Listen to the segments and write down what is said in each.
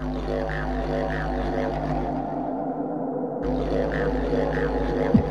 Thank you.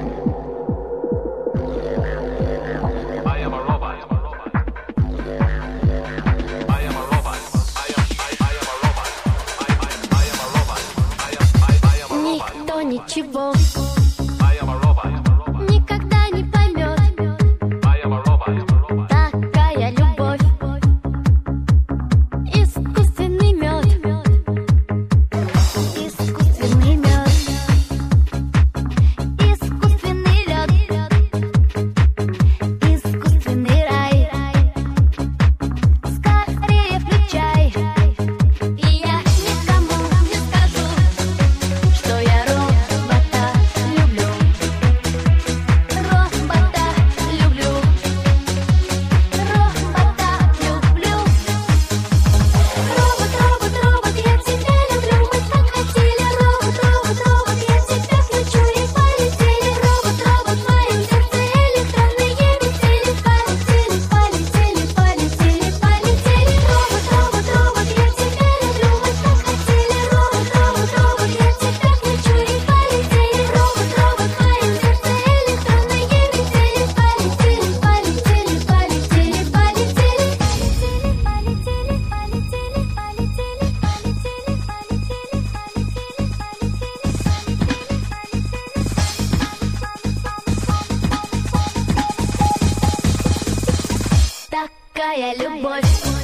bad boy.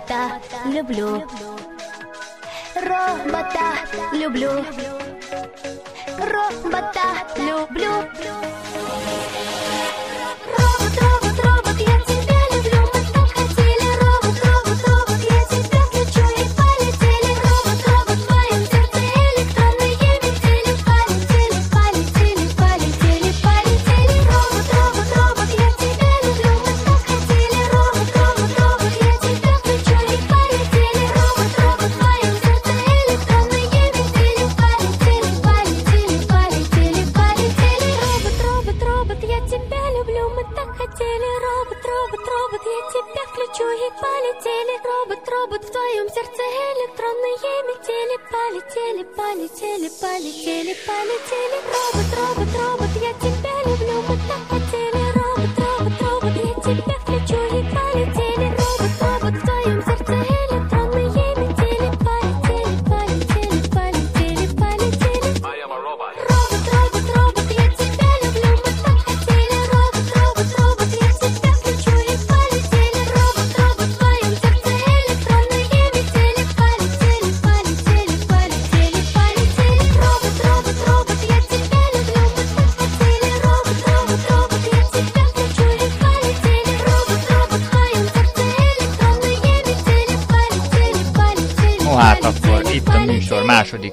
Робота люблю. Робота люблю. Робота люблю.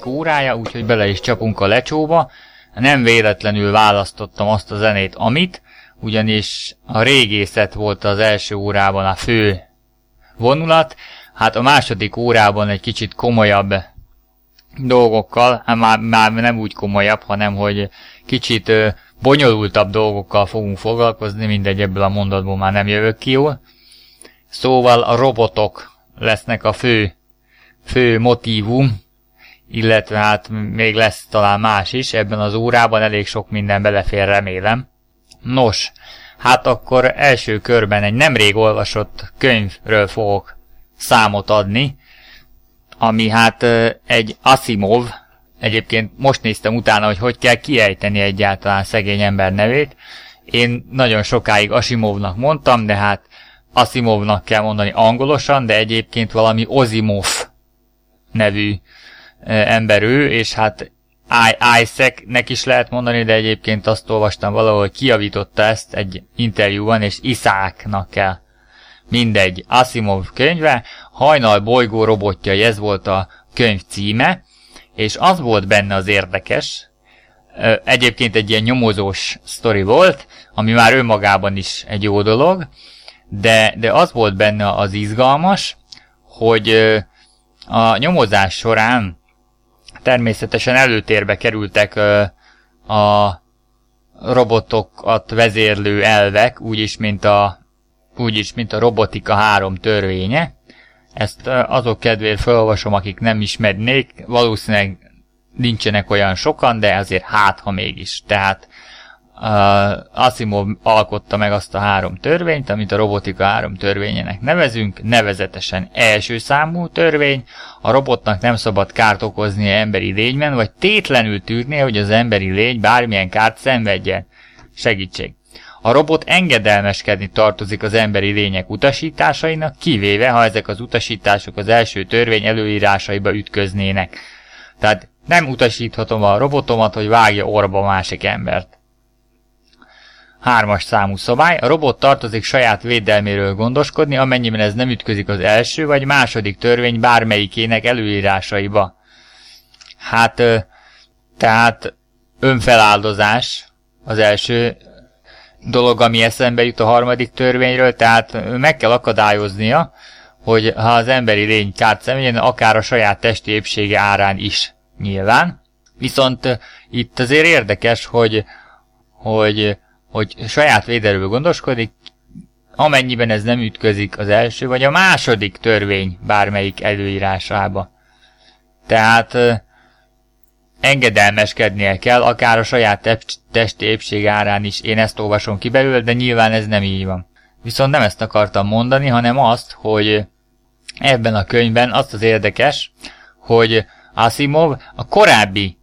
Órája, úgyhogy bele is csapunk a lecsóba. Nem véletlenül választottam azt a zenét, amit, ugyanis a régészet volt az első órában a fő vonulat, hát a második órában egy kicsit komolyabb dolgokkal, hát már, már nem úgy komolyabb, hanem hogy kicsit ö, bonyolultabb dolgokkal fogunk foglalkozni, mindegy ebből a mondatból már nem jövök ki jól. Szóval a robotok lesznek a fő, fő motívum, illetve hát még lesz talán más is, ebben az órában elég sok minden belefér, remélem. Nos, hát akkor első körben egy nemrég olvasott könyvről fogok számot adni, ami hát egy Asimov, egyébként most néztem utána, hogy hogy kell kiejteni egyáltalán szegény ember nevét. Én nagyon sokáig Asimovnak mondtam, de hát Asimovnak kell mondani angolosan, de egyébként valami Ozimov nevű ember és hát Isaacnek is lehet mondani, de egyébként azt olvastam valahol, kiavította ezt egy interjúban, és Iszáknak kell. Mindegy, Asimov könyve, Hajnal bolygó robotja, ez volt a könyv címe, és az volt benne az érdekes, egyébként egy ilyen nyomozós sztori volt, ami már önmagában is egy jó dolog, de, de az volt benne az izgalmas, hogy a nyomozás során természetesen előtérbe kerültek a robotokat vezérlő elvek, úgyis, mint a, úgyis, mint a robotika három törvénye. Ezt azok kedvéért felolvasom, akik nem ismernék, valószínűleg nincsenek olyan sokan, de azért hát, ha mégis. Tehát uh, Asimov alkotta meg azt a három törvényt, amit a robotika három törvényének nevezünk, nevezetesen első számú törvény, a robotnak nem szabad kárt okoznia emberi lényben, vagy tétlenül tűrnie, hogy az emberi lény bármilyen kárt szenvedjen. Segítség. A robot engedelmeskedni tartozik az emberi lények utasításainak, kivéve, ha ezek az utasítások az első törvény előírásaiba ütköznének. Tehát nem utasíthatom a robotomat, hogy vágja orba másik embert. Hármas számú szabály. A robot tartozik saját védelméről gondoskodni, amennyiben ez nem ütközik az első vagy második törvény bármelyikének előírásaiba. Hát, tehát önfeláldozás az első dolog, ami eszembe jut a harmadik törvényről, tehát meg kell akadályoznia, hogy ha az emberi lény kárt személyen, akár a saját testi épsége árán is nyilván. Viszont itt azért érdekes, hogy, hogy, hogy saját védelőből gondoskodik, amennyiben ez nem ütközik az első vagy a második törvény bármelyik előírásába. Tehát engedelmeskednie kell, akár a saját testi épség árán is. Én ezt olvasom ki belőle, de nyilván ez nem így van. Viszont nem ezt akartam mondani, hanem azt, hogy ebben a könyvben azt az érdekes, hogy Asimov a korábbi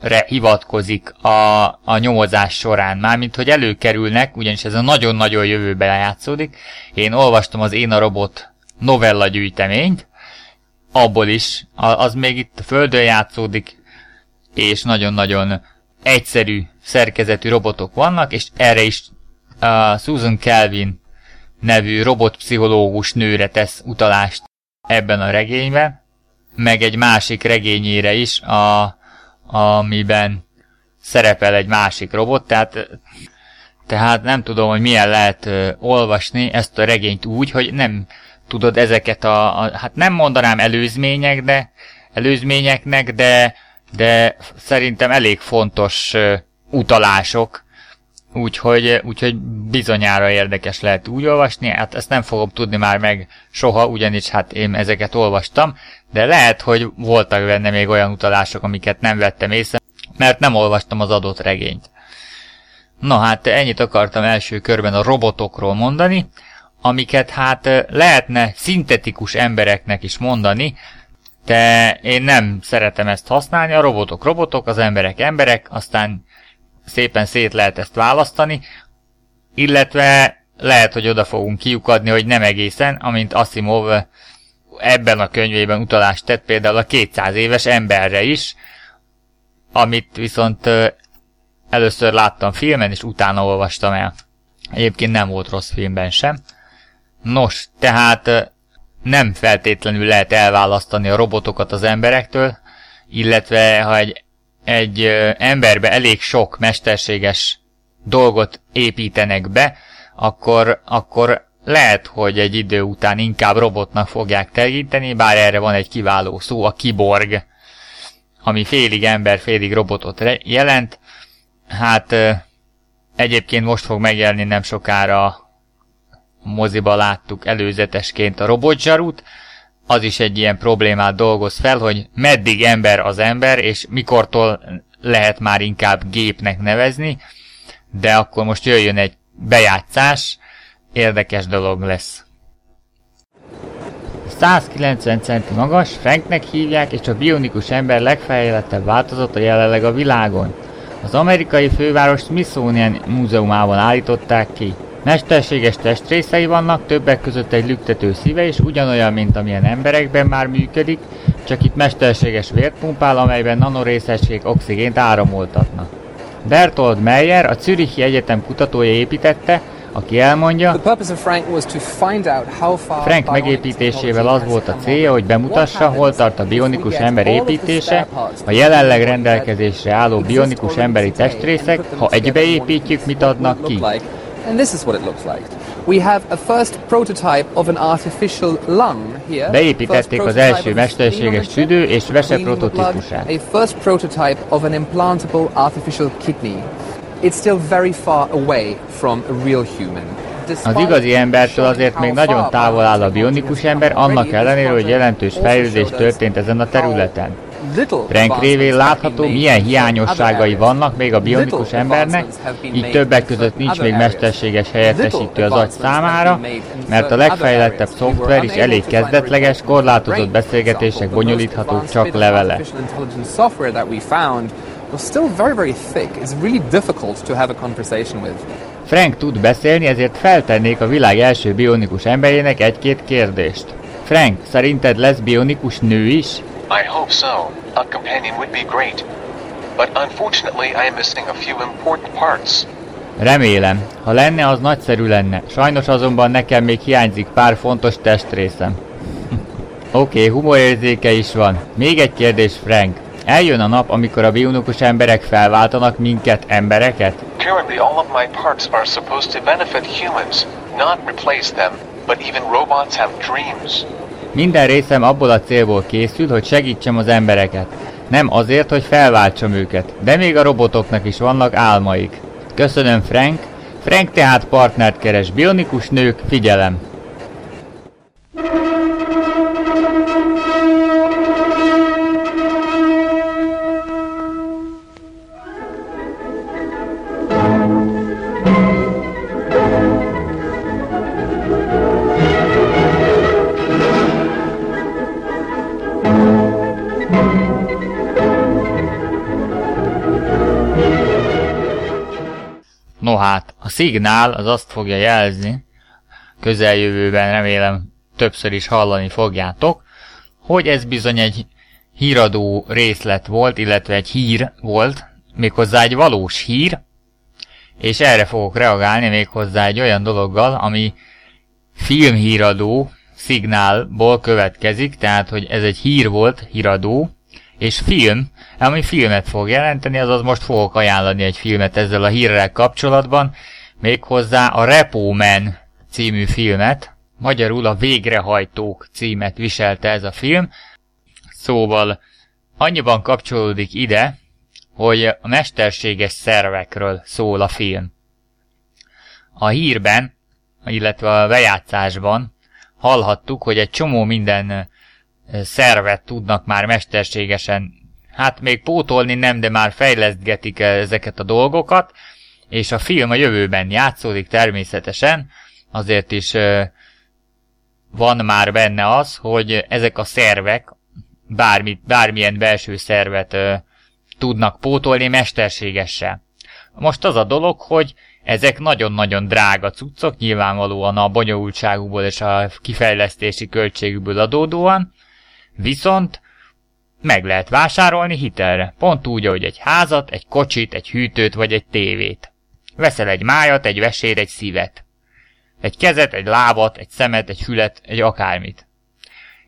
könyveire hivatkozik a, a nyomozás során, mármint hogy előkerülnek, ugyanis ez a nagyon-nagyon jövőbe játszódik. Én olvastam az Én a Robot novella gyűjteményt, abból is, az még itt a Földön játszódik, és nagyon-nagyon egyszerű szerkezetű robotok vannak, és erre is uh, Susan Kelvin nevű robotpszichológus nőre tesz utalást ebben a regényben meg egy másik regényére is, a, amiben szerepel egy másik robot, tehát, tehát nem tudom, hogy milyen lehet ö, olvasni ezt a regényt úgy, hogy nem tudod ezeket a, a hát nem mondanám előzmények, de előzményeknek, de, de szerintem elég fontos ö, utalások, Úgyhogy, úgyhogy bizonyára érdekes lehet úgy olvasni, hát ezt nem fogom tudni már meg soha, ugyanis hát én ezeket olvastam, de lehet, hogy voltak benne még olyan utalások, amiket nem vettem észre, mert nem olvastam az adott regényt. Na hát ennyit akartam első körben a robotokról mondani, amiket hát lehetne szintetikus embereknek is mondani, de én nem szeretem ezt használni, a robotok robotok, az emberek emberek, aztán szépen szét lehet ezt választani, illetve lehet, hogy oda fogunk kiukadni, hogy nem egészen, amint Asimov ebben a könyvében utalást tett például a 200 éves emberre is, amit viszont először láttam filmen, és utána olvastam el. Egyébként nem volt rossz filmben sem. Nos, tehát nem feltétlenül lehet elválasztani a robotokat az emberektől, illetve ha egy egy emberbe elég sok mesterséges dolgot építenek be, akkor, akkor lehet, hogy egy idő után inkább robotnak fogják tekinteni, bár erre van egy kiváló szó, a kiborg, ami félig ember, félig robotot jelent. Hát egyébként most fog megjelenni nem sokára moziba láttuk előzetesként a robotzsarút, az is egy ilyen problémát dolgoz fel, hogy meddig ember az ember, és mikortól lehet már inkább gépnek nevezni, de akkor most jöjjön egy bejátszás, érdekes dolog lesz. 190 cm magas, Franknek hívják, és a bionikus ember legfejlettebb változata jelenleg a világon. Az amerikai főváros Smithsonian múzeumában állították ki. Mesterséges testrészei vannak, többek között egy lüktető szíve is, ugyanolyan, mint amilyen emberekben már működik, csak itt mesterséges vért pumpál, amelyben nanorészesség oxigént áramoltatnak. Bertold Meyer, a Zürichi Egyetem kutatója építette, aki elmondja, Frank megépítésével az volt a célja, hogy bemutassa, hol tart a bionikus ember építése, a jelenleg rendelkezésre álló bionikus emberi testrészek, ha egybeépítjük, mit adnak ki. And this is what it looks like. We have a first prototype of an artificial lung here. Beépítették az első mesterséges tüdő és vese prototípusát. A first prototype of an implantable artificial kidney. It's still very far away from a real human. Az igazi embertől azért még nagyon távol áll a bionikus ember, annak ellenére, hogy jelentős fejlődés történt ezen a területen. Frank révén látható, milyen hiányosságai vannak még a bionikus embernek, így többek között nincs még mesterséges helyettesítő az agy számára, mert a legfejlettebb szoftver is elég kezdetleges, korlátozott beszélgetések bonyolíthatók csak levele. Frank tud beszélni, ezért feltennék a világ első bionikus emberének egy-két kérdést. Frank, szerinted lesz bionikus nő is? I hope so. A companion would be great. But unfortunately I am missing a few important parts. Remélem. Ha lenne, az nagyszerű lenne. Sajnos azonban nekem még hiányzik pár fontos testrészem. Oké, okay, humorérzéke is van. Még egy kérdés, Frank. Eljön a nap, amikor a bionikus emberek felváltanak minket, embereket? Currently all of my parts are supposed to benefit humans, not replace them. But even robots have dreams. Minden részem abból a célból készül, hogy segítsem az embereket. Nem azért, hogy felváltsam őket, de még a robotoknak is vannak álmaik. Köszönöm, Frank. Frank tehát partnert keres. Bionikus nők, figyelem! Szignál az azt fogja jelzni, közeljövőben remélem többször is hallani fogjátok, hogy ez bizony egy híradó részlet volt, illetve egy hír volt, méghozzá egy valós hír, és erre fogok reagálni méghozzá egy olyan dologgal, ami filmhíradó szignálból következik, tehát hogy ez egy hír volt, híradó, és film, ami filmet fog jelenteni, azaz most fogok ajánlani egy filmet ezzel a hírrel kapcsolatban, méghozzá a Repo Man című filmet, magyarul a Végrehajtók címet viselte ez a film, szóval annyiban kapcsolódik ide, hogy a mesterséges szervekről szól a film. A hírben, illetve a bejátszásban hallhattuk, hogy egy csomó minden szervet tudnak már mesterségesen, hát még pótolni nem, de már fejlesztgetik ezeket a dolgokat, és a film a jövőben játszódik természetesen, azért is van már benne az, hogy ezek a szervek bármit, bármilyen belső szervet tudnak pótolni mesterségessel. Most az a dolog, hogy ezek nagyon-nagyon drága cuccok, nyilvánvalóan a bonyolultságukból és a kifejlesztési költségükből adódóan, Viszont meg lehet vásárolni hitelre, pont úgy, ahogy egy házat, egy kocsit, egy hűtőt vagy egy tévét. Veszel egy májat, egy vesér, egy szívet. Egy kezet, egy lábat, egy szemet, egy fület, egy akármit.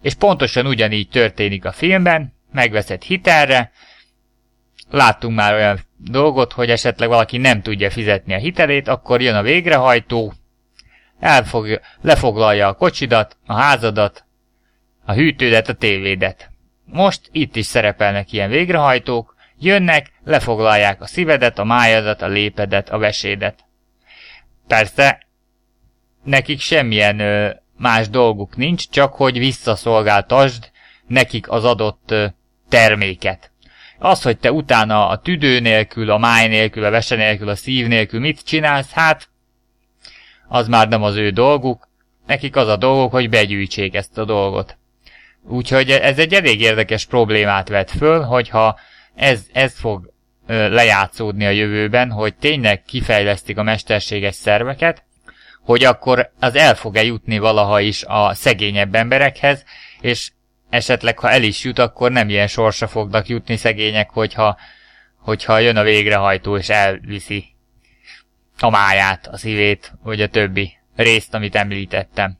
És pontosan ugyanígy történik a filmben, megveszed hitelre, láttunk már olyan dolgot, hogy esetleg valaki nem tudja fizetni a hitelét, akkor jön a végrehajtó, elfog, lefoglalja a kocsidat, a házadat, a hűtődet, a tévédet. Most itt is szerepelnek ilyen végrehajtók, jönnek, lefoglalják a szívedet, a májadat, a lépedet, a vesédet. Persze, nekik semmilyen ö, más dolguk nincs, csak hogy visszaszolgáltasd nekik az adott ö, terméket. Az, hogy te utána a tüdő nélkül, a máj nélkül, a vese nélkül, a szív nélkül mit csinálsz, hát az már nem az ő dolguk, nekik az a dolgok, hogy begyűjtsék ezt a dolgot. Úgyhogy ez egy elég érdekes problémát vet föl, hogyha ez, ez fog lejátszódni a jövőben, hogy tényleg kifejlesztik a mesterséges szerveket, hogy akkor az el fog-e jutni valaha is a szegényebb emberekhez, és esetleg ha el is jut, akkor nem ilyen sorsa fognak jutni szegények, hogyha, hogyha jön a végrehajtó és elviszi. a máját, a szívét, vagy a többi részt, amit említettem.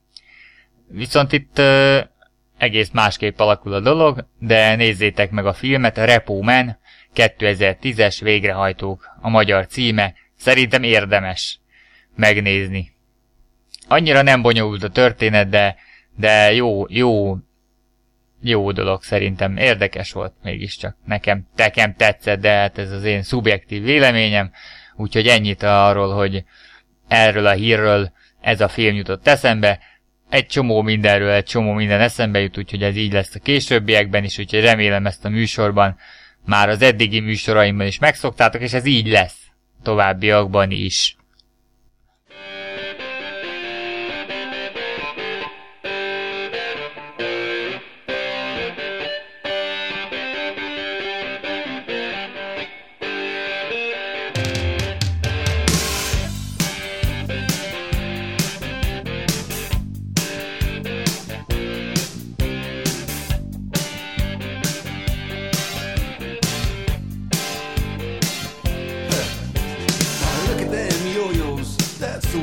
Viszont itt egész másképp alakul a dolog, de nézzétek meg a filmet, a Repo Man, 2010-es végrehajtók, a magyar címe, szerintem érdemes megnézni. Annyira nem bonyolult a történet, de, de jó, jó, jó dolog szerintem. Érdekes volt mégiscsak. Nekem, nekem tetszett, de hát ez az én szubjektív véleményem. Úgyhogy ennyit arról, hogy erről a hírről ez a film jutott eszembe. Egy csomó mindenről, egy csomó minden eszembe jut, úgyhogy ez így lesz a későbbiekben is, úgyhogy remélem ezt a műsorban már az eddigi műsoraimban is megszoktátok, és ez így lesz továbbiakban is.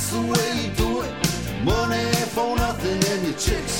that's the way you do it. Money for nothing and your chicks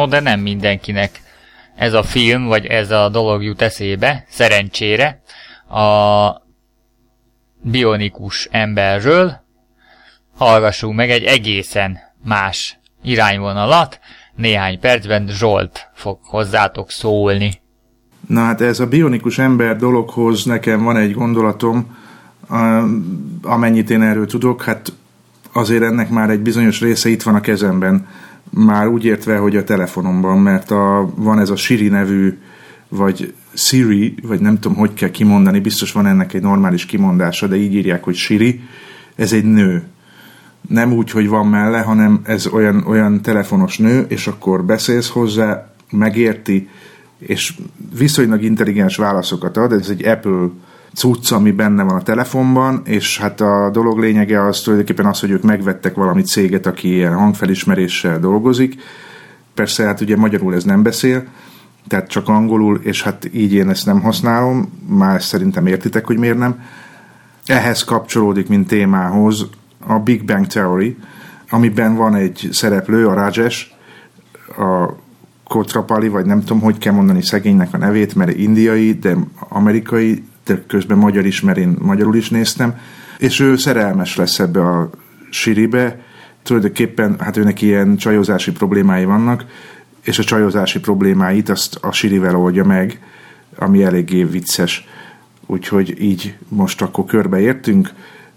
No, de nem mindenkinek ez a film, vagy ez a dolog jut eszébe, szerencsére, a bionikus emberről. Hallgassunk meg egy egészen más irányvonalat, néhány percben Zsolt fog hozzátok szólni. Na hát ez a bionikus ember dologhoz nekem van egy gondolatom, amennyit én erről tudok, hát azért ennek már egy bizonyos része itt van a kezemben, már úgy értve, hogy a telefonomban, mert a, van ez a Siri nevű, vagy Siri, vagy nem tudom, hogy kell kimondani, biztos van ennek egy normális kimondása, de így írják, hogy Siri, ez egy nő. Nem úgy, hogy van melle, hanem ez olyan, olyan telefonos nő, és akkor beszélsz hozzá, megérti, és viszonylag intelligens válaszokat ad, ez egy Apple cucc, ami benne van a telefonban, és hát a dolog lényege az tulajdonképpen az, hogy ők megvettek valami céget, aki ilyen hangfelismeréssel dolgozik. Persze, hát ugye magyarul ez nem beszél, tehát csak angolul, és hát így én ezt nem használom, már szerintem értitek, hogy miért nem. Ehhez kapcsolódik, mint témához, a Big Bang Theory, amiben van egy szereplő, a Rajesh, a Kotrapali, vagy nem tudom, hogy kell mondani szegénynek a nevét, mert indiai, de amerikai, de közben magyar is, magyarul is néztem, és ő szerelmes lesz ebbe a siribe, tulajdonképpen hát őnek ilyen csajozási problémái vannak, és a csajozási problémáit azt a sirivel oldja meg, ami eléggé vicces. Úgyhogy így most akkor körbeértünk,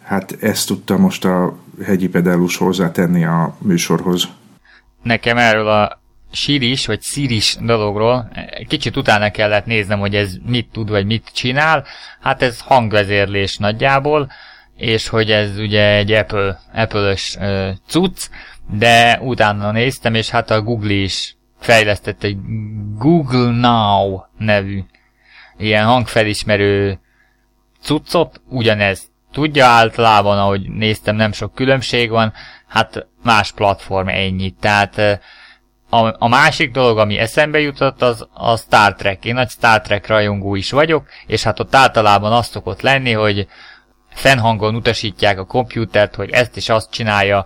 hát ezt tudta most a hegyi pedellus hozzátenni a műsorhoz. Nekem erről a síris vagy szíris dologról kicsit utána kellett néznem, hogy ez mit tud, vagy mit csinál. Hát ez hangvezérlés nagyjából, és hogy ez ugye egy Apple, Apple-ös cucc, de utána néztem, és hát a Google is fejlesztett egy Google Now nevű ilyen hangfelismerő cuccot, ugyanez tudja általában, ahogy néztem, nem sok különbség van, hát más platform ennyit, tehát a, a másik dolog, ami eszembe jutott, az a Star Trek. Én nagy Star Trek rajongó is vagyok, és hát ott általában azt szokott lenni, hogy fennhangon utasítják a komputert, hogy ezt és azt csinálja,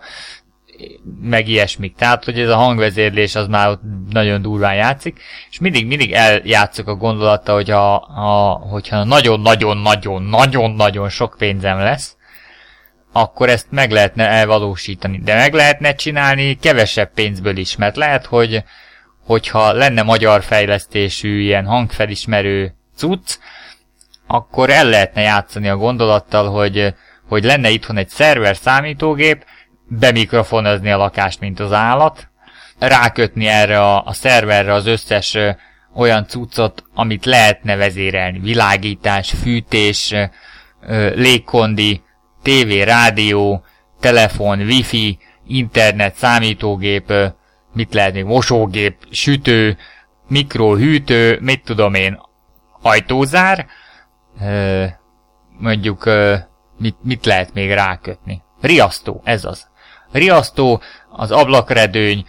meg ilyesmik. Tehát, hogy ez a hangvezérlés az már ott nagyon durván játszik, és mindig, mindig eljátszok a gondolata, hogy a, a, hogyha nagyon-nagyon-nagyon-nagyon-nagyon sok pénzem lesz, akkor ezt meg lehetne elvalósítani. De meg lehetne csinálni kevesebb pénzből is, mert lehet, hogy hogyha lenne magyar fejlesztésű ilyen hangfelismerő cucc, akkor el lehetne játszani a gondolattal, hogy, hogy lenne itthon egy szerver számítógép, bemikrofonozni a lakást, mint az állat, rákötni erre a, a szerverre az összes olyan cuccot, amit lehetne vezérelni. Világítás, fűtés, légkondi, tévé, rádió, telefon, wifi, internet, számítógép, mit lehet még, mosógép, sütő, mikrohűtő, mit tudom én, ajtózár, mondjuk mit, mit lehet még rákötni. Riasztó, ez az. Riasztó, az ablakredőny,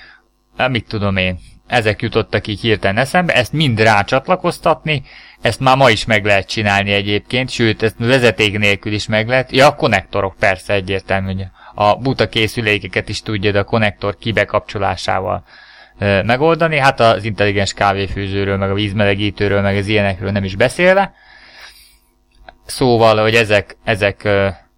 mit tudom én, ezek jutottak így hirtelen eszembe, ezt mind rácsatlakoztatni, ezt már ma is meg lehet csinálni egyébként, sőt, ezt vezeték nélkül is meg lehet. Ja, a konnektorok persze egyértelmű, hogy a buta készülékeket is tudja, de a konnektor kibekapcsolásával e, megoldani. Hát az intelligens kávéfőzőről, meg a vízmelegítőről, meg az ilyenekről nem is beszélve. Szóval, hogy ezek, ezek e,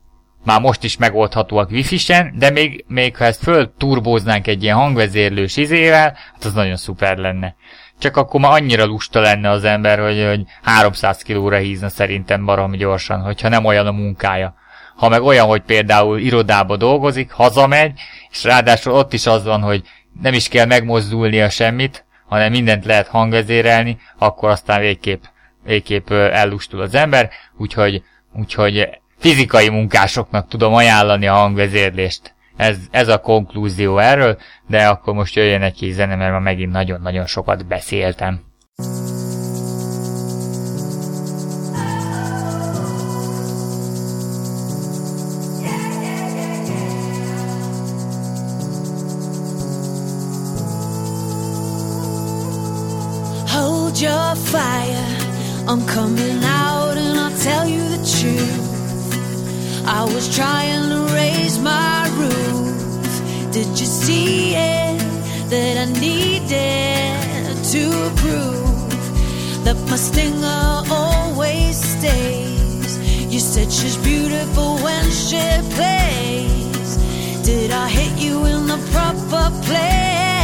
már most is megoldhatóak wifi-sen, de még, még ha ezt föl turbóznánk egy ilyen hangvezérlős izével, hát az nagyon szuper lenne. Csak akkor már annyira lusta lenne az ember, hogy, hogy 300 kilóra hízna szerintem barom gyorsan, hogyha nem olyan a munkája. Ha meg olyan, hogy például irodába dolgozik, hazamegy, és ráadásul ott is az van, hogy nem is kell megmozdulnia semmit, hanem mindent lehet hangvezérelni, akkor aztán végképp, végképp ellustul az ember, úgyhogy, úgyhogy fizikai munkásoknak tudom ajánlani a hangvezérlést. Ez, ez a konklúzió erről, de akkor most jöjjön egy kis zene, mert már megint nagyon-nagyon sokat beszéltem. Hold your fire, I'm coming out and I'll tell you the truth. I was trying to raise my roof. Did you see it? that I needed to prove that my stinger always stays. You said she's beautiful when she plays. Did I hit you in the proper place?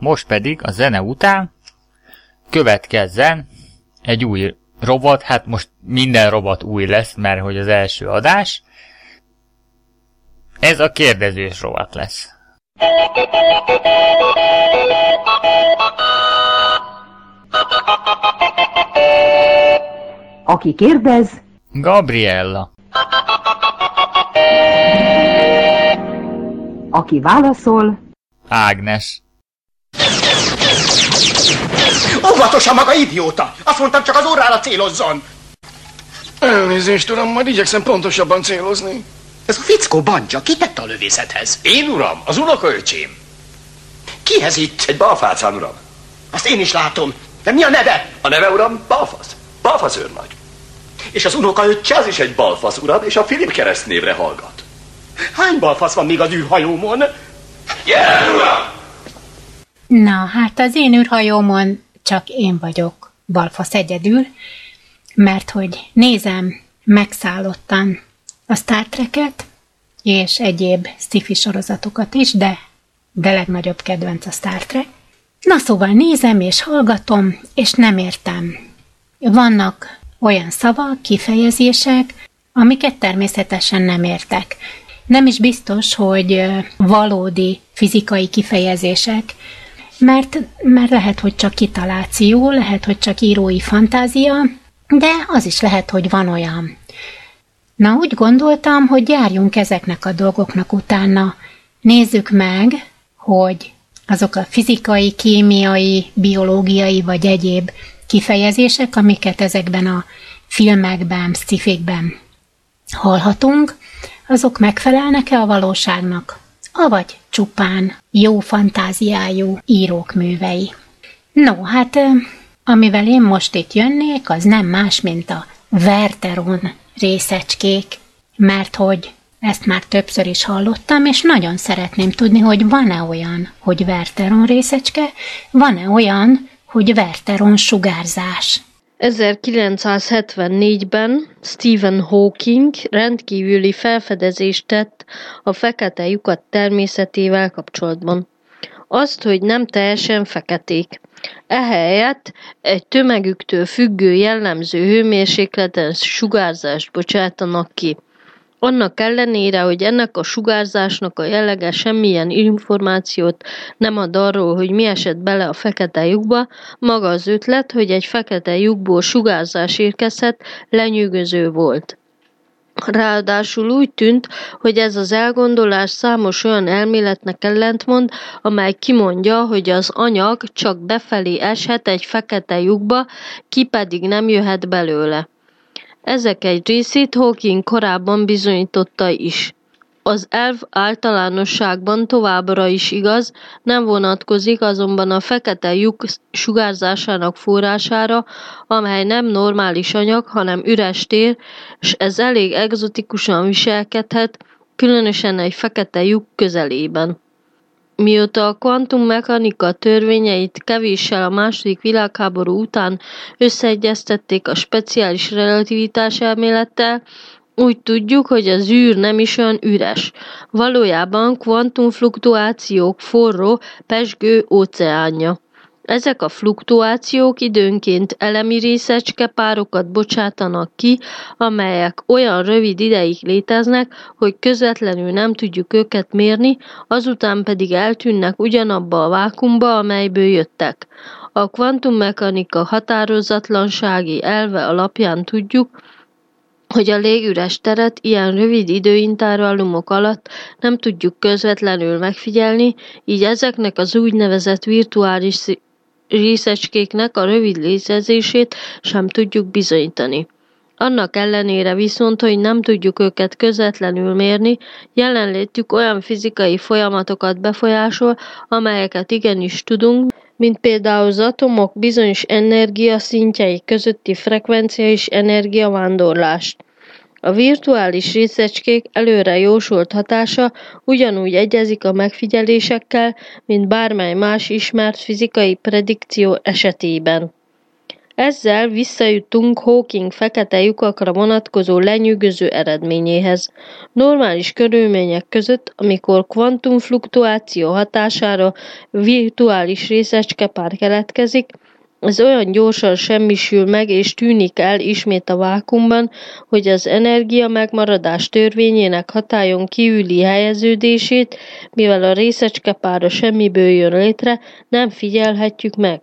Most pedig a zene után következzen egy új robot, hát most minden robot új lesz, mert hogy az első adás. Ez a kérdezős rovat lesz. Aki kérdez, Gabriella. aki válaszol, Ágnes. Óvatosan maga idióta! Azt mondtam, csak az órára célozzon! Elnézést, uram, majd igyekszem pontosabban célozni. Ez a fickó bantja, ki tette a lövészethez? Én, uram, az unokaöcsém. Kihez itt? Egy balfácán, uram. Azt én is látom. De mi a neve? A neve, uram, Balfasz. Balfasz őrnagy. És az unoka öccse? Az is egy balfasz, uram, és a Filip keresztnévre hallgat. Hány balfasz van még az űrhajómon? Jelen, uram! Na, hát az én űrhajómon csak én vagyok, balfasz egyedül, mert hogy nézem megszállottan a Star Trek-et, és egyéb sci sorozatokat is, de, de legnagyobb kedvenc a Star Trek. Na szóval nézem és hallgatom, és nem értem. Vannak olyan szavak, kifejezések, amiket természetesen nem értek. Nem is biztos, hogy valódi fizikai kifejezések, mert, mert lehet, hogy csak kitaláció, lehet, hogy csak írói fantázia, de az is lehet, hogy van olyan. Na, úgy gondoltam, hogy járjunk ezeknek a dolgoknak utána. Nézzük meg, hogy azok a fizikai, kémiai, biológiai vagy egyéb kifejezések, amiket ezekben a filmekben, szifikben hallhatunk, azok megfelelnek-e a valóságnak, avagy csupán jó fantáziájú írók művei. No, hát amivel én most itt jönnék, az nem más, mint a Verteron részecskék, mert hogy ezt már többször is hallottam, és nagyon szeretném tudni, hogy van-e olyan, hogy Verteron részecske, van-e olyan, hogy Verteron sugárzás. 1974-ben Stephen Hawking rendkívüli felfedezést tett a fekete lyukat természetével kapcsolatban. Azt, hogy nem teljesen feketék. Ehelyett egy tömegüktől függő jellemző hőmérsékleten sugárzást bocsátanak ki. Annak ellenére, hogy ennek a sugárzásnak a jellege semmilyen információt nem ad arról, hogy mi esett bele a fekete lyukba, maga az ötlet, hogy egy fekete lyukból sugárzás érkezhet, lenyűgöző volt. Ráadásul úgy tűnt, hogy ez az elgondolás számos olyan elméletnek ellentmond, amely kimondja, hogy az anyag csak befelé eshet egy fekete lyukba, ki pedig nem jöhet belőle. Ezek egy részét Hawking korábban bizonyította is. Az elv általánosságban továbbra is igaz, nem vonatkozik azonban a fekete lyuk sugárzásának forrására, amely nem normális anyag, hanem üres tér, és ez elég egzotikusan viselkedhet, különösen egy fekete lyuk közelében. Mióta a kvantummechanika törvényeit kevéssel a második világháború után összeegyeztették a speciális relativitás elmélettel, úgy tudjuk, hogy az űr nem is olyan üres. Valójában kvantumfluktuációk forró, pesgő óceánja. Ezek a fluktuációk időnként elemi részecske párokat bocsátanak ki, amelyek olyan rövid ideig léteznek, hogy közvetlenül nem tudjuk őket mérni, azután pedig eltűnnek ugyanabba a vákumba, amelyből jöttek. A kvantummechanika határozatlansági elve alapján tudjuk, hogy a légüres teret ilyen rövid időintervallumok alatt nem tudjuk közvetlenül megfigyelni, így ezeknek az úgynevezett virtuális részecskéknek a rövid létezését sem tudjuk bizonyítani. Annak ellenére viszont, hogy nem tudjuk őket közvetlenül mérni, jelenlétük olyan fizikai folyamatokat befolyásol, amelyeket igenis tudunk, mint például az atomok bizonyos energiaszintjei közötti frekvencia és energiavándorlást. A virtuális részecskék előre jósolt hatása ugyanúgy egyezik a megfigyelésekkel, mint bármely más ismert fizikai predikció esetében. Ezzel visszajutunk Hawking fekete lyukakra vonatkozó lenyűgöző eredményéhez. Normális körülmények között, amikor kvantumfluktuáció hatására virtuális részecskepár keletkezik, ez olyan gyorsan semmisül meg és tűnik el ismét a vákumban, hogy az energia megmaradás törvényének hatályon kívüli helyeződését, mivel a részecskepár a semmiből jön létre, nem figyelhetjük meg.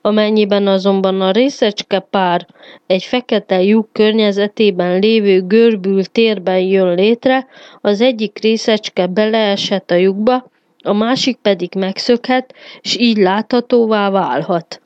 Amennyiben azonban a részecske pár egy fekete lyuk környezetében lévő görbül térben jön létre, az egyik részecske beleeshet a lyukba, a másik pedig megszökhet, és így láthatóvá válhat.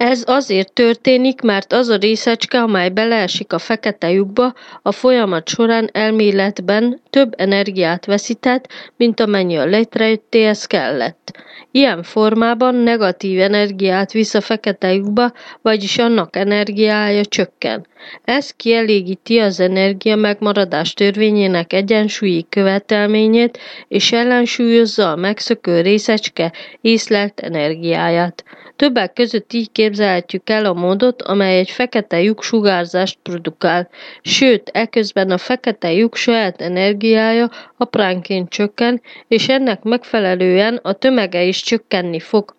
Ez azért történik, mert az a részecske, amely beleesik a fekete lyukba, a folyamat során elméletben több energiát veszített, mint amennyi a létrejöttéhez kellett. Ilyen formában negatív energiát visz a fekete lyukba, vagyis annak energiája csökken. Ez kielégíti az energia megmaradás törvényének egyensúlyi követelményét, és ellensúlyozza a megszökő részecske észlelt energiáját. Többek között így képzelhetjük el a módot, amely egy fekete lyuk sugárzást produkál, sőt, eközben a fekete lyuk saját energiája apránként csökken, és ennek megfelelően a tömege is csökkenni fog.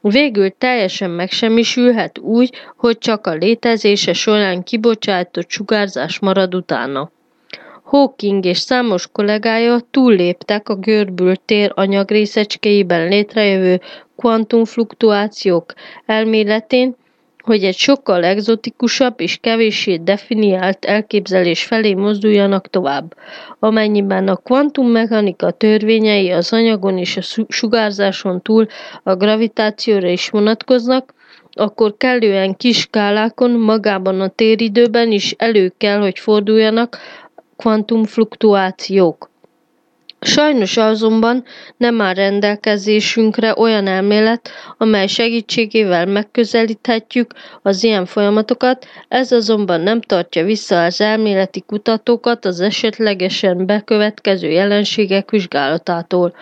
Végül teljesen megsemmisülhet úgy, hogy csak a létezése során kibocsátott sugárzás marad utána. Hawking és számos kollégája túlléptek a görbült tér anyagrészecskéiben létrejövő kvantumfluktuációk elméletén, hogy egy sokkal egzotikusabb és kevéssé definiált elképzelés felé mozduljanak tovább. Amennyiben a kvantummechanika törvényei az anyagon és a sugárzáson túl a gravitációra is vonatkoznak, akkor kellően kis skálákon magában a téridőben is elő kell, hogy forduljanak kvantumfluktuációk. Sajnos azonban nem áll rendelkezésünkre olyan elmélet, amely segítségével megközelíthetjük az ilyen folyamatokat, ez azonban nem tartja vissza az elméleti kutatókat az esetlegesen bekövetkező jelenségek vizsgálatától.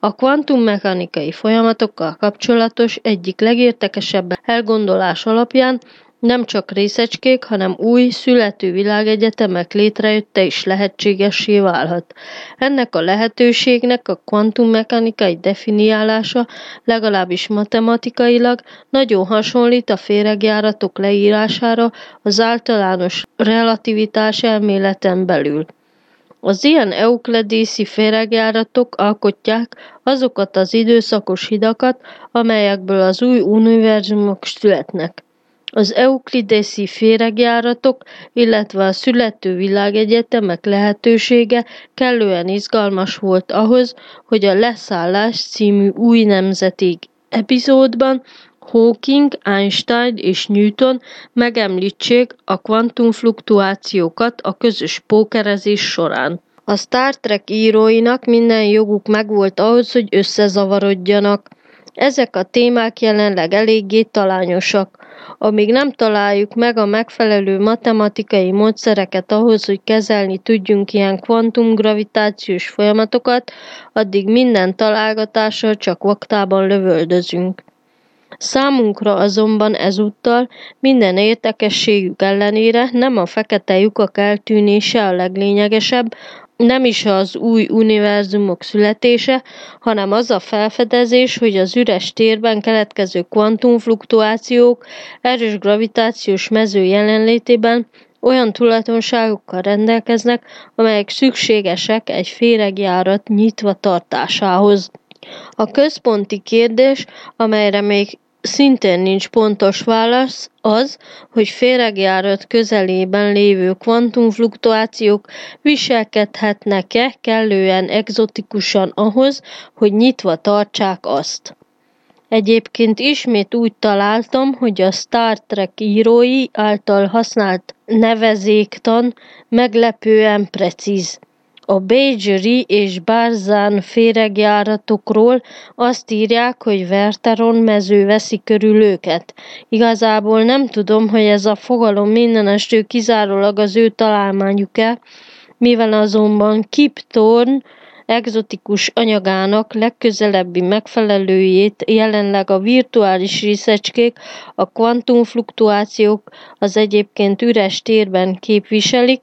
A kvantummechanikai folyamatokkal kapcsolatos egyik legértekesebb elgondolás alapján nem csak részecskék, hanem új, születő világegyetemek létrejötte is lehetségessé válhat. Ennek a lehetőségnek a kvantummechanikai definiálása legalábbis matematikailag nagyon hasonlít a féregjáratok leírására az általános relativitás elméleten belül. Az ilyen eukledészi féregjáratok alkotják azokat az időszakos hidakat, amelyekből az új univerzumok születnek. Az euklideszi féregjáratok, illetve a születő világegyetemek lehetősége kellően izgalmas volt ahhoz, hogy a Leszállás című új nemzeti epizódban Hawking, Einstein és Newton megemlítsék a kvantumfluktuációkat a közös pókerezés során. A Star Trek íróinak minden joguk megvolt ahhoz, hogy összezavarodjanak. Ezek a témák jelenleg eléggé talányosak. Amíg nem találjuk meg a megfelelő matematikai módszereket ahhoz, hogy kezelni tudjunk ilyen kvantumgravitációs folyamatokat, addig minden találgatással csak vaktában lövöldözünk. Számunkra azonban ezúttal minden értekességük ellenére nem a fekete lyukak eltűnése a leglényegesebb, nem is az új univerzumok születése, hanem az a felfedezés, hogy az üres térben keletkező kvantumfluktuációk erős gravitációs mező jelenlétében olyan tulajdonságokkal rendelkeznek, amelyek szükségesek egy féregjárat nyitva tartásához. A központi kérdés, amelyre még szintén nincs pontos válasz, az, hogy féregjárat közelében lévő kvantumfluktuációk viselkedhetnek-e kellően egzotikusan ahhoz, hogy nyitva tartsák azt. Egyébként ismét úgy találtam, hogy a Star Trek írói által használt nevezéktan meglepően precíz. A Bajori és Barzán féregjáratokról azt írják, hogy Verteron mező veszi körül őket. Igazából nem tudom, hogy ez a fogalom mindenestől kizárólag az ő találmányuk-e, mivel azonban Kip Thorne egzotikus anyagának legközelebbi megfelelőjét jelenleg a virtuális részecskék, a kvantumfluktuációk az egyébként üres térben képviselik,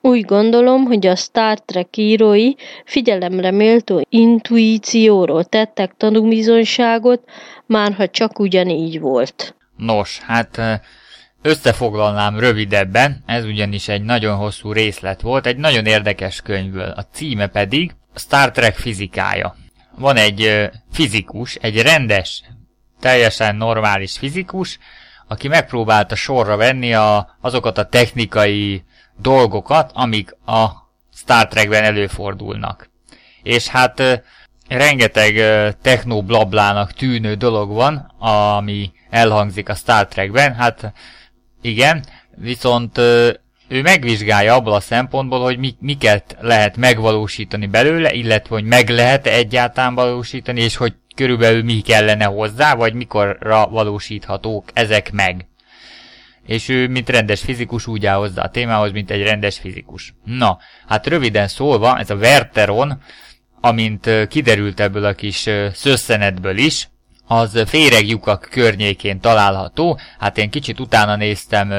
úgy gondolom, hogy a Star Trek írói figyelemre méltó intuícióról tettek tanúbizonyságot, már ha csak ugyanígy volt. Nos, hát összefoglalnám rövidebben, ez ugyanis egy nagyon hosszú részlet volt, egy nagyon érdekes könyvből. A címe pedig Star Trek fizikája. Van egy fizikus, egy rendes, teljesen normális fizikus, aki megpróbálta sorra venni a, azokat a technikai dolgokat, amik a Star Trekben előfordulnak. És hát rengeteg technoblablának tűnő dolog van, ami elhangzik a Star Trekben, hát igen, viszont ő megvizsgálja abból a szempontból, hogy mi, miket lehet megvalósítani belőle, illetve hogy meg lehet -e egyáltalán valósítani, és hogy körülbelül mi kellene hozzá, vagy mikorra valósíthatók ezek meg és ő, mint rendes fizikus, úgy áll hozzá a témához, mint egy rendes fizikus. Na, hát röviden szólva, ez a Verteron, amint kiderült ebből a kis szösszenetből is, az féregjukak környékén található, hát én kicsit utána néztem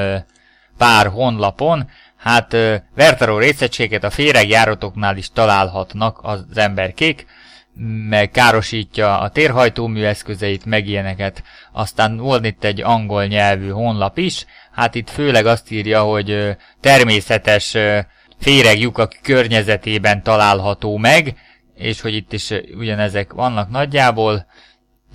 pár honlapon, hát Verteron részegységet a féregjáratoknál is találhatnak az emberkék, meg károsítja a térhajtómű eszközeit, meg ilyeneket. Aztán volt itt egy angol nyelvű honlap is, hát itt főleg azt írja, hogy természetes féregjukak környezetében található meg, és hogy itt is ugyanezek vannak nagyjából.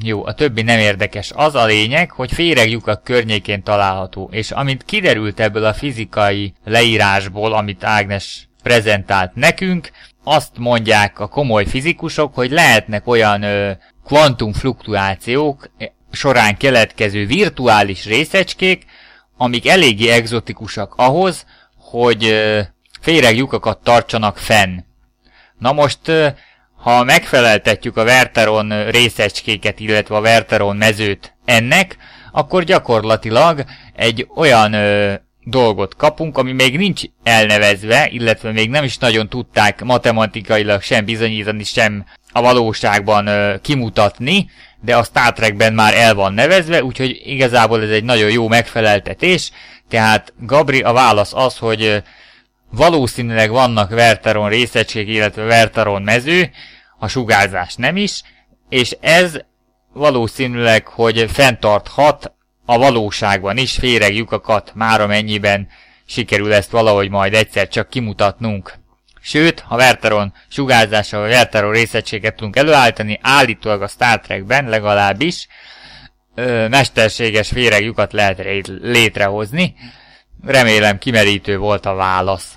Jó, a többi nem érdekes. Az a lényeg, hogy féregjukak környékén található, és amint kiderült ebből a fizikai leírásból, amit Ágnes prezentált nekünk, azt mondják a komoly fizikusok, hogy lehetnek olyan kvantumfluktuációk, során keletkező virtuális részecskék, amik eléggé egzotikusak ahhoz, hogy ö, féreglyukakat tartsanak fenn. Na most, ha megfeleltetjük a Verteron részecskéket, illetve a Verteron mezőt ennek, akkor gyakorlatilag egy olyan dolgot kapunk, ami még nincs elnevezve, illetve még nem is nagyon tudták matematikailag sem bizonyítani, sem a valóságban ö, kimutatni, de a Star Trekben már el van nevezve, úgyhogy igazából ez egy nagyon jó megfeleltetés, tehát Gabri, a válasz az, hogy ö, valószínűleg vannak Verteron részecskék, illetve Verteron mező, a sugárzás nem is, és ez valószínűleg, hogy fenntarthat a valóságban is féreglyukakat, már amennyiben sikerül ezt valahogy majd egyszer csak kimutatnunk. Sőt, ha Verteron sugárzással vagy Verteron részegységet tudunk előállítani, állítólag a Star Trekben legalábbis ö, mesterséges féreglyukat lehet létrehozni. Remélem kimerítő volt a válasz.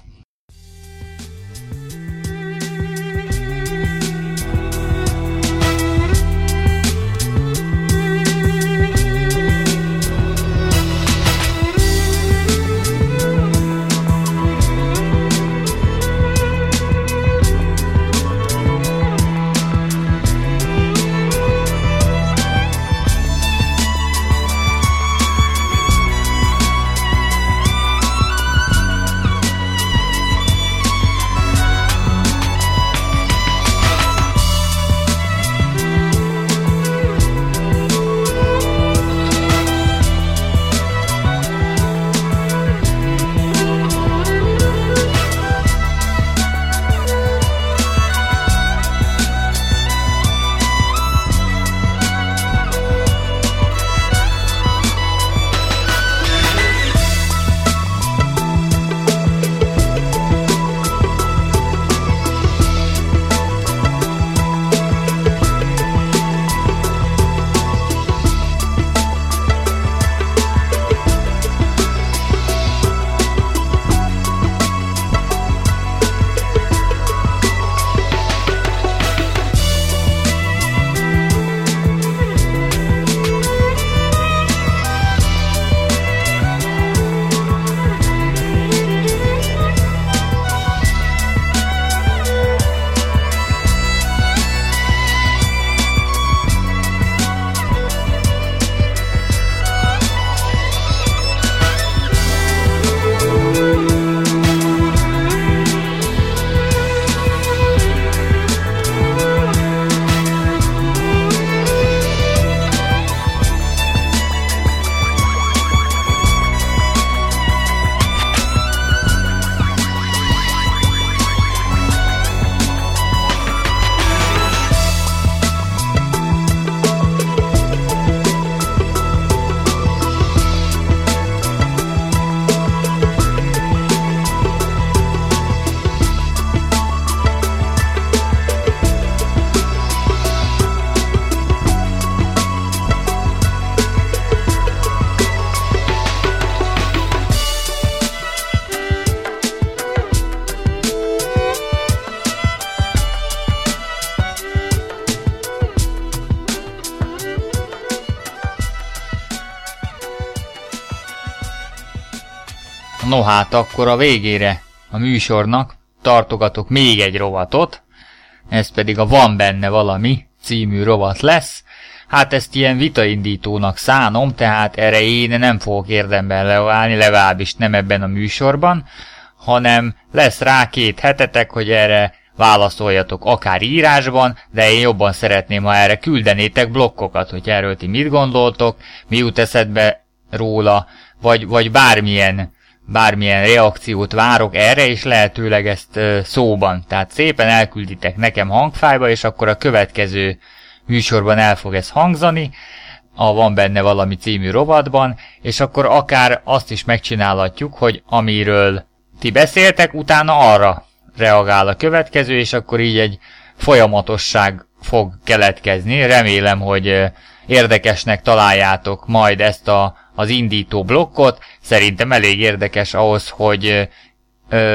Hát, akkor a végére a műsornak tartogatok még egy rovatot, ez pedig a Van benne valami című rovat lesz. Hát ezt ilyen vitaindítónak szánom, tehát erre én nem fogok érdemben leállni, legalábbis nem ebben a műsorban, hanem lesz rá két hetetek, hogy erre válaszoljatok akár írásban, de én jobban szeretném, ha erre küldenétek blokkokat, hogy erről ti mit gondoltok, mi jut eszedbe róla, vagy, vagy bármilyen bármilyen reakciót várok erre, és lehetőleg ezt szóban. Tehát szépen elkülditek nekem hangfájba, és akkor a következő műsorban el fog ez hangzani, a Van benne valami című rovatban, és akkor akár azt is megcsinálhatjuk, hogy amiről ti beszéltek, utána arra reagál a következő, és akkor így egy folyamatosság fog keletkezni. Remélem, hogy érdekesnek találjátok majd ezt a, az indító blokkot. Szerintem elég érdekes ahhoz, hogy,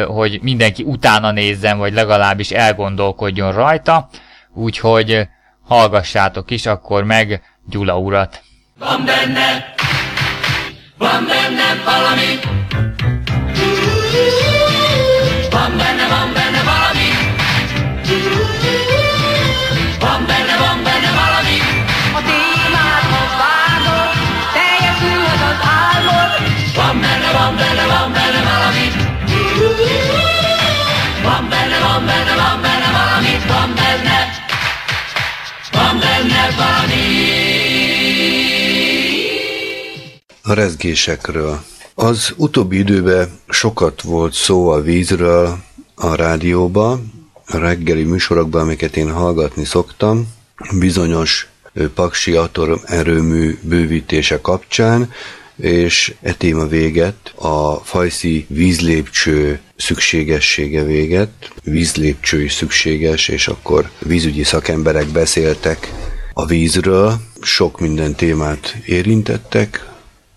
hogy mindenki utána nézzen, vagy legalábbis elgondolkodjon rajta. Úgyhogy hallgassátok is akkor meg Gyula urat. Van benne, A rezgésekről. Az utóbbi időben sokat volt szó a vízről a rádióba, a reggeli műsorokban, amiket én hallgatni szoktam, bizonyos paksi atomerőmű bővítése kapcsán, és e téma véget, a fajszi vízlépcső szükségessége véget, vízlépcső is szükséges, és akkor vízügyi szakemberek beszéltek a vízről, sok minden témát érintettek,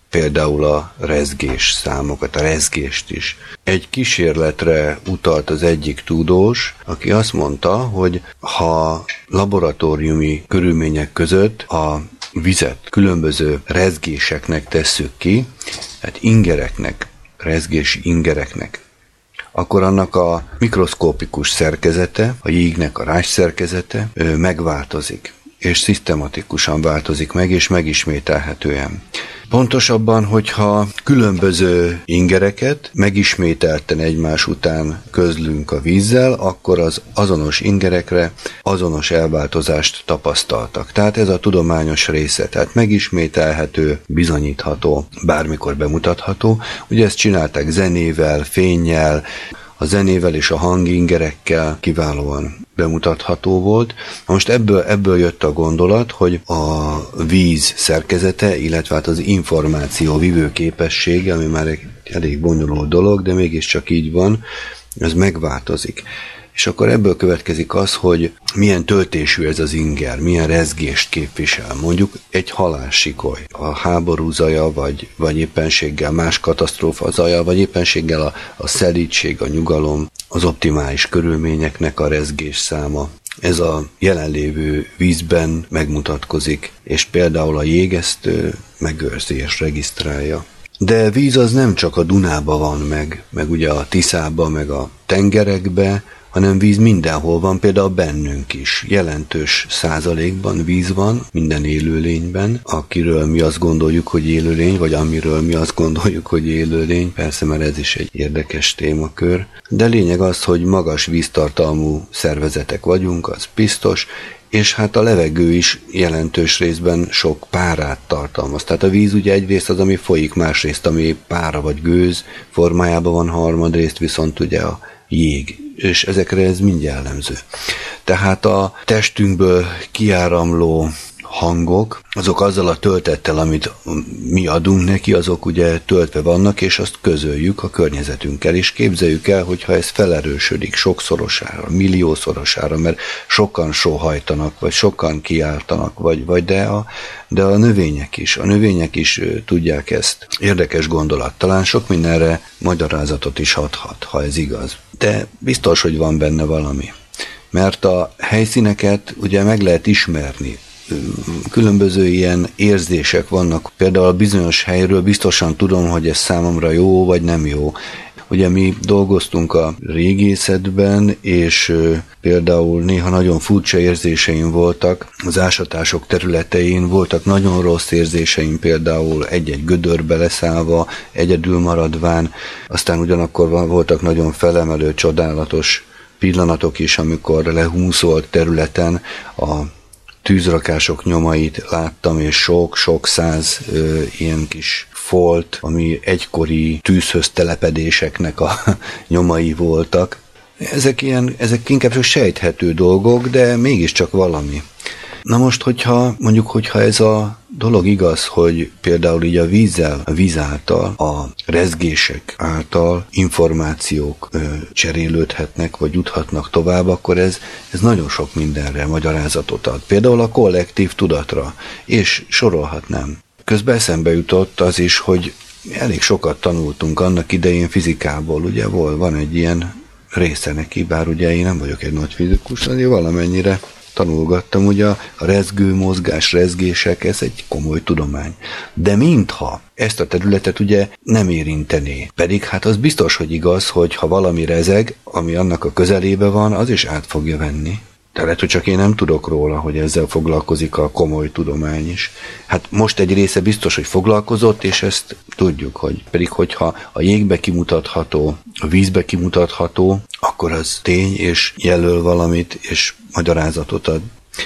például a rezgés számokat, a rezgést is. Egy kísérletre utalt az egyik tudós, aki azt mondta, hogy ha laboratóriumi körülmények között a vizet különböző rezgéseknek tesszük ki, hát ingereknek, rezgési ingereknek, akkor annak a mikroszkópikus szerkezete, a jégnek a rás szerkezete megváltozik, és szisztematikusan változik meg, és megismételhetően. Pontosabban, hogyha különböző ingereket megismételten egymás után közlünk a vízzel, akkor az azonos ingerekre azonos elváltozást tapasztaltak. Tehát ez a tudományos része, tehát megismételhető, bizonyítható, bármikor bemutatható. Ugye ezt csinálták zenével, fénnyel, a zenével és a hangingerekkel kiválóan bemutatható volt. Most ebből, ebből jött a gondolat, hogy a víz szerkezete, illetve hát az információ vívő képessége, ami már egy elég bonyolult dolog, de mégiscsak így van, ez megváltozik. És akkor ebből következik az, hogy milyen töltésű ez az inger, milyen rezgést képvisel. Mondjuk egy halássikoly, a háború zaja, vagy, vagy éppenséggel más katasztrófa zaja, vagy éppenséggel a, a szelítség, a nyugalom, az optimális körülményeknek a rezgés száma. Ez a jelenlévő vízben megmutatkozik, és például a jég ezt megőrzi és regisztrálja. De víz az nem csak a Dunába van meg, meg ugye a Tiszába, meg a tengerekbe, hanem víz mindenhol van, például bennünk is. Jelentős százalékban víz van minden élőlényben, akiről mi azt gondoljuk, hogy élőlény, vagy amiről mi azt gondoljuk, hogy élőlény, persze, mert ez is egy érdekes témakör. De lényeg az, hogy magas víztartalmú szervezetek vagyunk, az biztos, és hát a levegő is jelentős részben sok párát tartalmaz. Tehát a víz ugye egyrészt az, ami folyik, másrészt, ami pára vagy gőz formájában van, harmadrészt viszont ugye a jég, és ezekre ez mind jellemző. Tehát a testünkből kiáramló hangok, azok azzal a töltettel, amit mi adunk neki, azok ugye töltve vannak, és azt közöljük a környezetünkkel, és képzeljük el, hogyha ez felerősödik sokszorosára, milliószorosára, mert sokan sóhajtanak, vagy sokan kiáltanak, vagy, vagy de, a, de a növények is, a növények is tudják ezt. Érdekes gondolat, talán sok mindenre magyarázatot is adhat, ha ez igaz. De biztos, hogy van benne valami. Mert a helyszíneket ugye meg lehet ismerni, különböző ilyen érzések vannak. Például a bizonyos helyről biztosan tudom, hogy ez számomra jó vagy nem jó. Ugye mi dolgoztunk a régészetben, és például néha nagyon furcsa érzéseim voltak az ásatások területein, voltak nagyon rossz érzéseim, például egy-egy gödörbe leszállva, egyedül maradván, aztán ugyanakkor voltak nagyon felemelő, csodálatos pillanatok is, amikor lehúzolt területen a tűzrakások nyomait láttam, és sok-sok száz ö, ilyen kis folt, ami egykori tűzhöz telepedéseknek a nyomai voltak. Ezek, ilyen, ezek inkább csak sejthető dolgok, de mégiscsak valami. Na most, hogyha mondjuk, hogyha ez a dolog igaz, hogy például így a vízzel, a víz által, a rezgések által információk ö, cserélődhetnek, vagy juthatnak tovább, akkor ez, ez nagyon sok mindenre magyarázatot ad. Például a kollektív tudatra, és sorolhatnám. Közben eszembe jutott az is, hogy elég sokat tanultunk annak idején fizikából, ugye volt, van egy ilyen része neki, bár ugye én nem vagyok egy nagy fizikus, de valamennyire tanulgattam, ugye a rezgő mozgás, rezgések, ez egy komoly tudomány. De mintha ezt a területet ugye nem érintené. Pedig hát az biztos, hogy igaz, hogy ha valami rezeg, ami annak a közelébe van, az is át fogja venni. De lehet, hogy csak én nem tudok róla, hogy ezzel foglalkozik a komoly tudomány is. Hát most egy része biztos, hogy foglalkozott, és ezt tudjuk, hogy pedig hogyha a jégbe kimutatható, a vízbe kimutatható, akkor az tény, és jelöl valamit, és magyarázatot ad.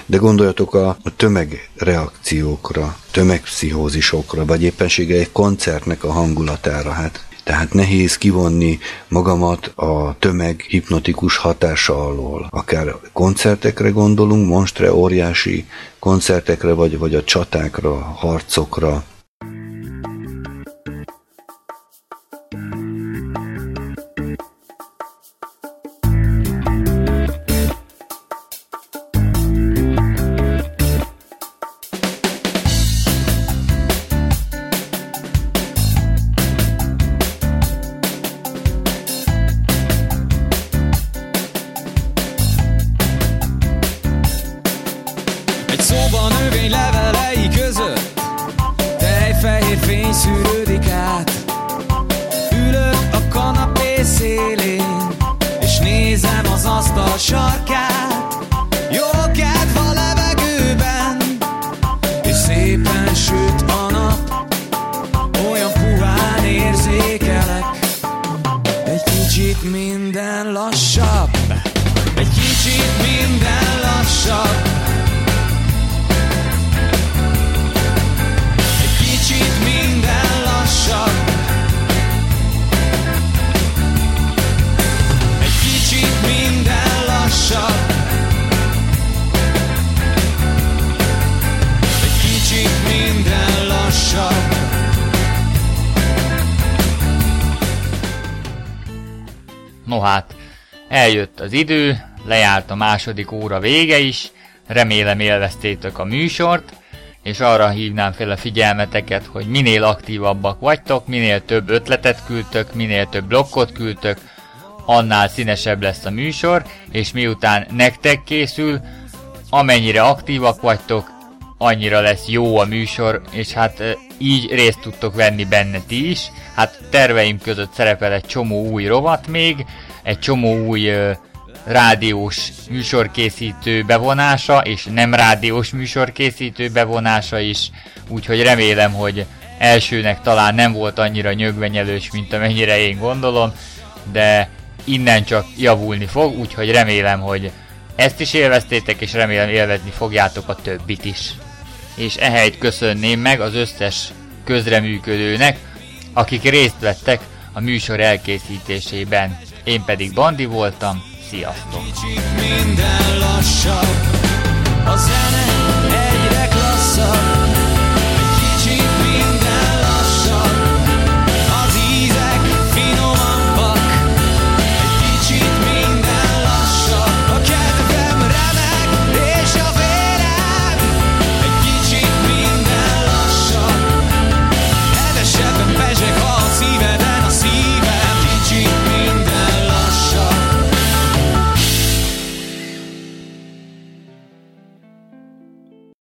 De gondoljatok a, a tömegreakciókra, tömegpszichózisokra, vagy éppenséggel egy koncertnek a hangulatára. Hát tehát nehéz kivonni magamat a tömeg hipnotikus hatása alól. Akár koncertekre gondolunk, monstre óriási koncertekre, vagy, vagy a csatákra, harcokra. No hát, eljött az idő, lejárt a második óra vége is, remélem élveztétek a műsort, és arra hívnám fel a figyelmeteket, hogy minél aktívabbak vagytok, minél több ötletet küldtök, minél több blokkot küldtök, annál színesebb lesz a műsor, és miután nektek készül, amennyire aktívak vagytok, annyira lesz jó a műsor, és hát így részt tudtok venni benne ti is. Hát terveim között szerepel egy csomó új rovat még, egy csomó új rádiós műsorkészítő bevonása, és nem rádiós műsorkészítő bevonása is, úgyhogy remélem, hogy elsőnek talán nem volt annyira nyögvenyelős, mint amennyire én gondolom, de innen csak javulni fog, úgyhogy remélem, hogy ezt is élveztétek, és remélem élvezni fogjátok a többit is és ehelyt köszönném meg az összes közreműködőnek, akik részt vettek a műsor elkészítésében. Én pedig Bandi voltam, sziasztok! Minden lassabb, a zene